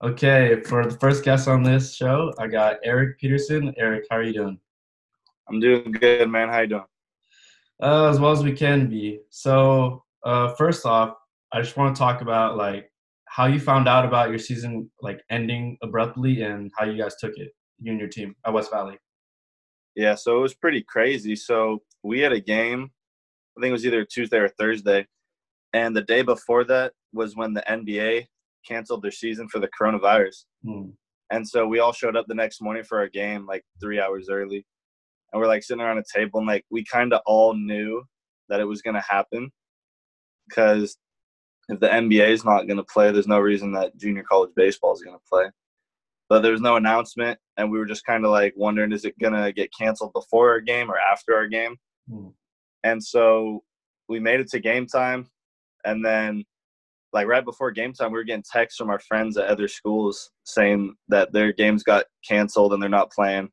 Okay, for the first guest on this show, I got Eric Peterson. Eric, how are you doing? I'm doing good, man. How you doing? Uh, as well as we can be. So, uh, first off, I just want to talk about like how you found out about your season like ending abruptly and how you guys took it, you and your team at West Valley. Yeah, so it was pretty crazy. So we had a game, I think it was either Tuesday or Thursday, and the day before that was when the NBA canceled their season for the coronavirus. Hmm. And so we all showed up the next morning for our game like three hours early. And we're like sitting around a table and like we kind of all knew that it was going to happen because if the NBA is not going to play, there's no reason that junior college baseball is going to play. But there was no announcement, and we were just kind of like wondering is it going to get canceled before our game or after our game? Hmm. And so we made it to game time, and then like right before game time, we were getting texts from our friends at other schools saying that their games got canceled and they're not playing.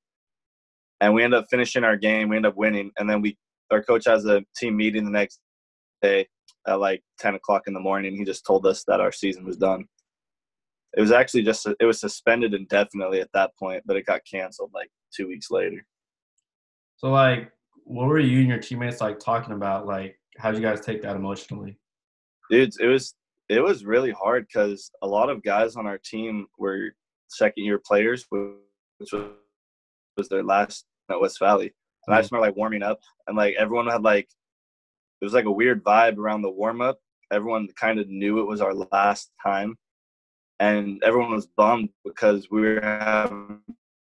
And we end up finishing our game. We end up winning, and then we our coach has a team meeting the next day at like 10 o'clock in the morning. He just told us that our season was done. It was actually just it was suspended indefinitely at that point, but it got canceled like two weeks later. So, like, what were you and your teammates like talking about? Like, how did you guys take that emotionally? Dude, it was it was really hard because a lot of guys on our team were second year players, which was, their last at West Valley. And I mm-hmm. just remember like warming up and like everyone had like it was like a weird vibe around the warm up. Everyone kind of knew it was our last time. And everyone was bummed because we were having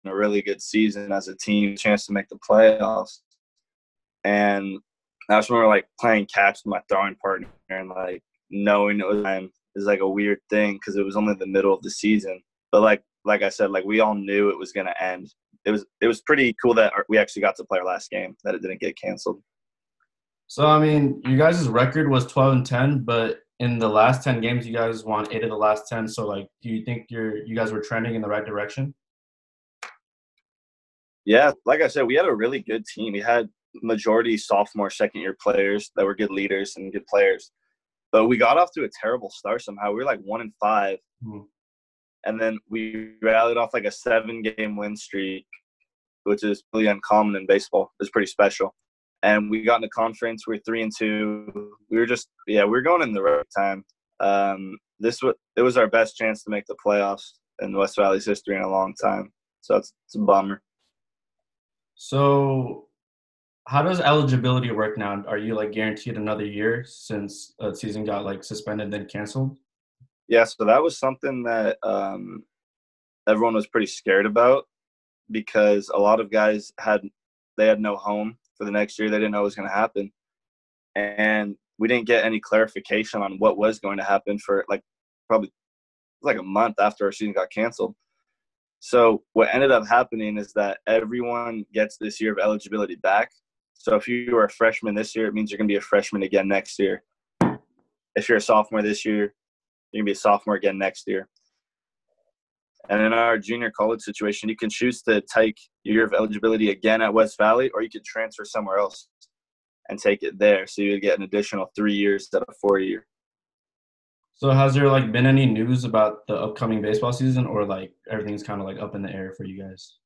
a really good season as a team, chance to make the playoffs. And I just remember like playing catch with my throwing partner and like knowing it was time is like a weird thing because it was only the middle of the season. But like like I said, like we all knew it was gonna end. It was it was pretty cool that we actually got to play our last game that it didn't get canceled. So, I mean, you guys' record was 12 and 10, but in the last 10 games, you guys won eight of the last 10. So, like, do you think you're you guys were trending in the right direction? Yeah, like I said, we had a really good team. We had majority sophomore, second year players that were good leaders and good players. But we got off to a terrible start somehow. We were like one and 5 Hmm. and then we rallied off like a seven game win streak, which is really uncommon in baseball. It's pretty special. And we got in the conference. We are three and two. We were just yeah, we were going in the right time. Um, this was it was our best chance to make the playoffs in West Valley's history in a long time. So it's, it's a bummer. So, how does eligibility work now? Are you like guaranteed another year since a season got like suspended then canceled? Yeah, so that was something that um, everyone was pretty scared about because a lot of guys had they had no home for the next year. They didn't know what was going to happen, and we didn't get any clarification on what was going to happen for like probably like a month after our season got canceled. So what ended up happening is that everyone gets this year of eligibility back. So if you were a freshman this year, it means you're going to be a freshman again next year. If you're a sophomore this year, you're gonna be a sophomore again next year. And in our junior college situation, you can choose to take your year of eligibility again at West Valley, or you could transfer somewhere else and take it there. So you get an additional three years instead of four year. So, has there like been any news about the upcoming baseball season, or like everything's kind of like up in the air for you guys?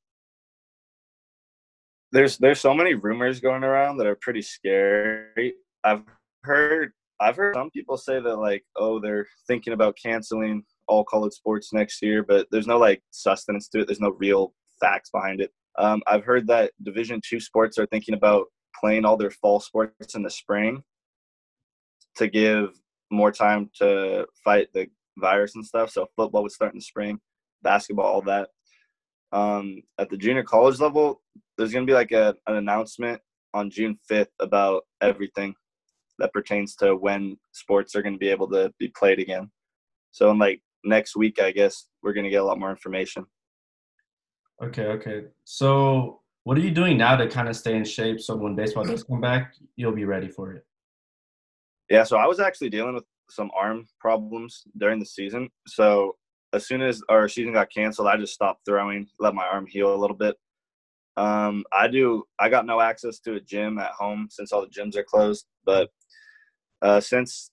There's there's so many rumors going around that are pretty scary. I've heard I've heard some people say that like, oh, they're thinking about canceling all college sports next year, but there's no like sustenance to it. There's no real facts behind it. Um, I've heard that Division two sports are thinking about playing all their fall sports in the spring to give more time to fight the virus and stuff. So football would start in the spring, basketball, all that. Um, at the junior college level, there's gonna be like a, an announcement on June 5th about everything that pertains to when sports are going to be able to be played again. So in like next week, I guess we're going to get a lot more information. Okay, okay. So, what are you doing now to kind of stay in shape so when baseball does come back, you'll be ready for it? Yeah, so I was actually dealing with some arm problems during the season. So as soon as our season got canceled, I just stopped throwing, let my arm heal a little bit. Um, I do. I got no access to a gym at home since all the gyms are closed. But uh, since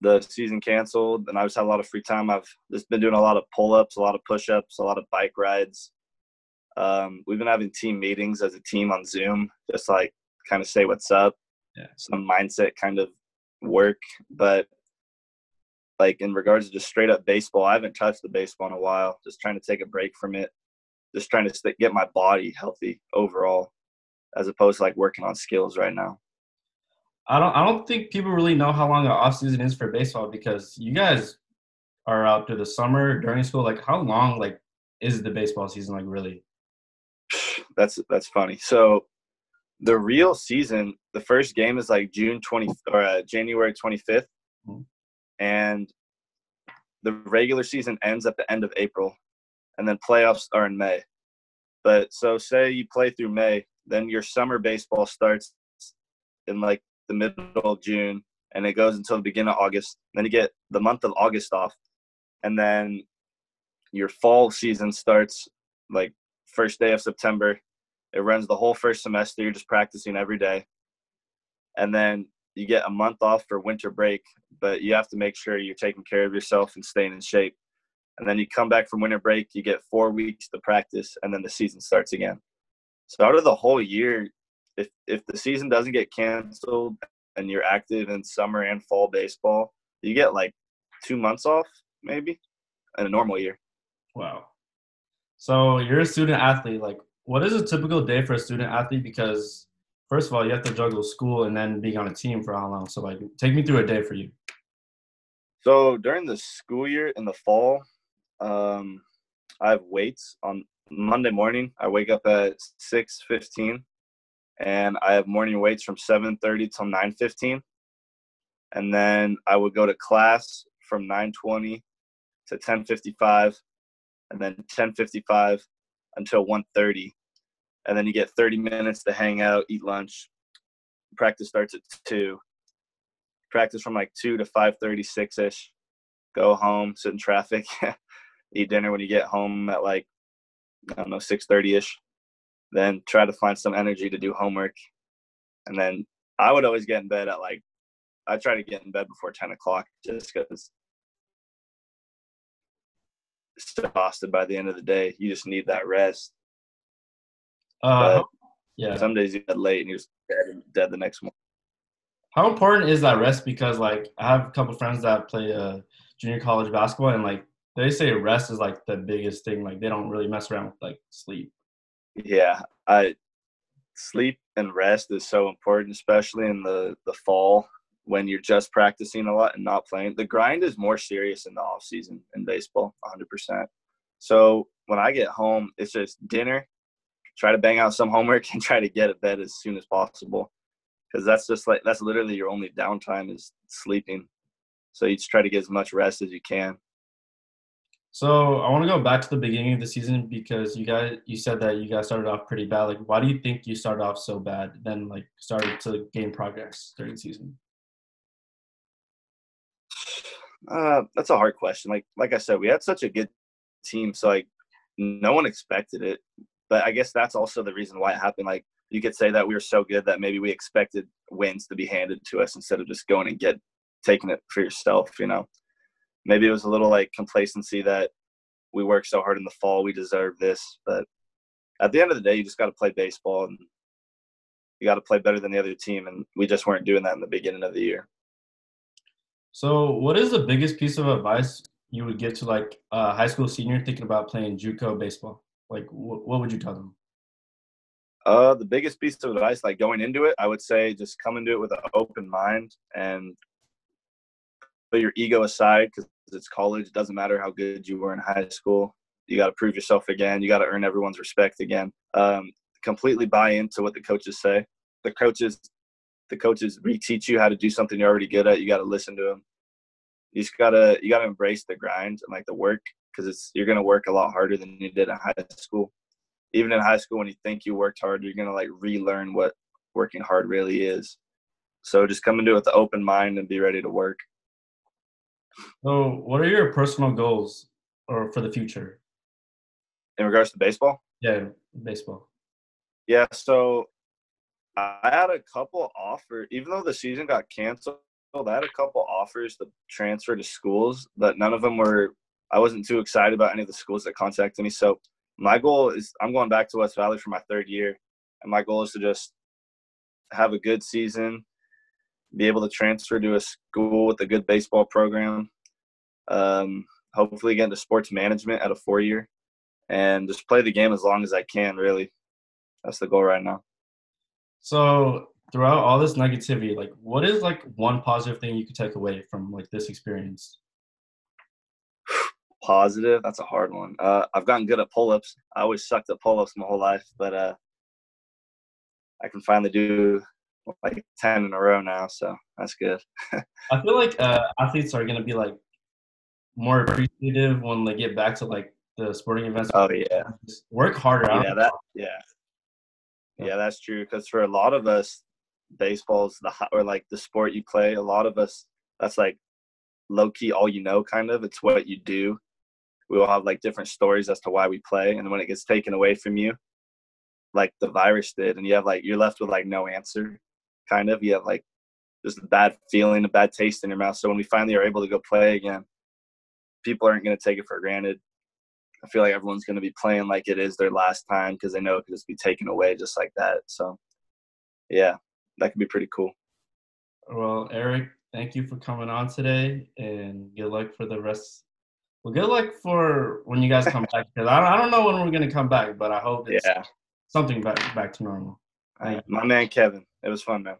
the season canceled, and I just had a lot of free time. I've just been doing a lot of pull ups, a lot of push ups, a lot of bike rides. Um, we've been having team meetings as a team on Zoom, just like kind of say what's up, Yeah. some mindset kind of work. But like in regards to just straight up baseball, I haven't touched the baseball in a while. Just trying to take a break from it, just trying to st- get my body healthy overall, as opposed to like working on skills right now. I don't I don't think people really know how long the off season is for baseball because you guys are out through the summer during school. Like how long like is the baseball season like really? that's that's funny. So the real season, the first game is like June twenty or uh, January twenty fifth, Mhm. And the regular season ends at the end of April, and then playoffs are in May. But so say you play through May, then your summer baseball starts in like the middle of June, and it goes until the beginning of August. Then you get the month of August off, and then your fall season starts like first day of September. It runs the whole first semester. You're just practicing every day. And then you get a month off for winter break, but you have to make sure you're taking care of yourself and staying in shape. And then you come back from winter break, you get four weeks to practice, and then the season starts again. So out of the whole year, if if the season doesn't get canceled and you're active in summer and fall baseball, you get like two months off, maybe, in a normal year. Wow. So you're a student athlete. Like, what is a typical day for a student athlete? Because first of all, you have to juggle school and then being on a team for how long? So like, take me through a day for you. So during the school year in the fall, um, I have weights on Monday morning. I wake up at six fifteen, and I have morning weights from seven thirty till nine fifteen, and then I would go to class from nine twenty to ten fifty five, and then ten fifty five until one thirty, and then you get thirty minutes to hang out, eat lunch. Practice starts at two. Practice from like two to five thirty six ish. Go home, sit in traffic, eat dinner when you get home at like I don't know six thirty ish. Then try to find some energy to do homework, and then I would always get in bed at like I try to get in bed before ten o'clock just because exhausted by the end of the day. You just need that rest. Uh, But yeah. Some days you get late and you're just dead, dead the next morning. How important is that rest? Because like, I have a couple friends that play uh, junior college basketball, and like, they say rest is like the biggest thing. Like, they don't really mess around with like sleep. Yeah, I sleep and rest is so important, especially in the the fall when you're just practicing a lot and not playing. The grind is more serious in the off season in baseball, 100%. So when I get home, it's just dinner, try to bang out some homework, and try to get to bed as soon as possible, because that's just like that's literally your only downtime is sleeping. So you just try to get as much rest as you can. So I want to go back to the beginning of the season because you guys, you said that you guys started off pretty bad. Like, why do you think you started off so bad, then like started to gain progress during the season? Uh, that's a hard question. Like like I said, we had such a good team, so like no one expected it. But I guess that's also the reason why it happened. Like you could say that we were so good that maybe we expected wins to be handed to us instead of just going and get taking it for yourself. You know, maybe it was a little like complacency that we worked so hard in the fall, we deserve this. But at the end of the day, you just got to play baseball and you got to play better than the other team, and we just weren't doing that in the beginning of the year. So, what is the biggest piece of advice you would give to like a high school senior thinking about playing JUCO baseball? Like, wh- what would you tell them? Uh, the biggest piece of advice, like going into it, I would say just come into it with an open mind and put your ego aside because it's college. It doesn't matter how good you were in high school. You got to prove yourself again. You got to earn everyone's respect again. Um, completely buy into what the coaches say. The coaches, the coaches reteach you how to do something you're already good at. You got to listen to them. You just gotta you gotta embrace the grind and like the work because it's you're gonna work a lot harder than you did in high school even in high school when you think you worked hard you're going to like relearn what working hard really is so just come into it with an open mind and be ready to work So, what are your personal goals or for the future? in regards to baseball Yeah, baseball. yeah so i had a couple offers even though the season got canceled I had a couple offers to transfer to schools, but none of them were. I wasn't too excited about any of the schools that contacted me. So my goal is I'm going back to West Valley for my third year, and my goal is to just have a good season, be able to transfer to a school with a good baseball program, um, hopefully get into sports management at a four year, and just play the game as long as I can. Really, that's the goal right now. So throughout all this negativity, like what is like one positive thing you could take away from like this experience? Positive, that's a hard one. Uh, I've gotten good at pull-ups. I always sucked at pull-ups my whole life, but uh, I can finally do like ten in a row now, so that's good. I feel like uh, athletes are gonna be like more appreciative when they get back to like the sporting events. Oh yeah, Just work harder. Yeah, that yeah, yeah, that's true. Because for a lot of us, baseball's the or like the sport you play. A lot of us, that's like low key all you know, kind of. It's what you do. We all have like different stories as to why we play, and when it gets taken away from you, like the virus did, and you have like you're left with like no answer, kind of. You have like just a bad feeling, a bad taste in your mouth. So when we finally are able to go play again, people aren't going to take it for granted. I feel like everyone's going to be playing like it is their last time because they know it could just be taken away just like that. So, yeah, that could be pretty cool. Well, Eric, thank you for coming on today, and good luck for the rest. Well, good luck for when you guys come back. Because I, don't- I don't know when we're gonna come back, but I hope it's Yeah, something back back to normal. My man Kevin. It was fun, man.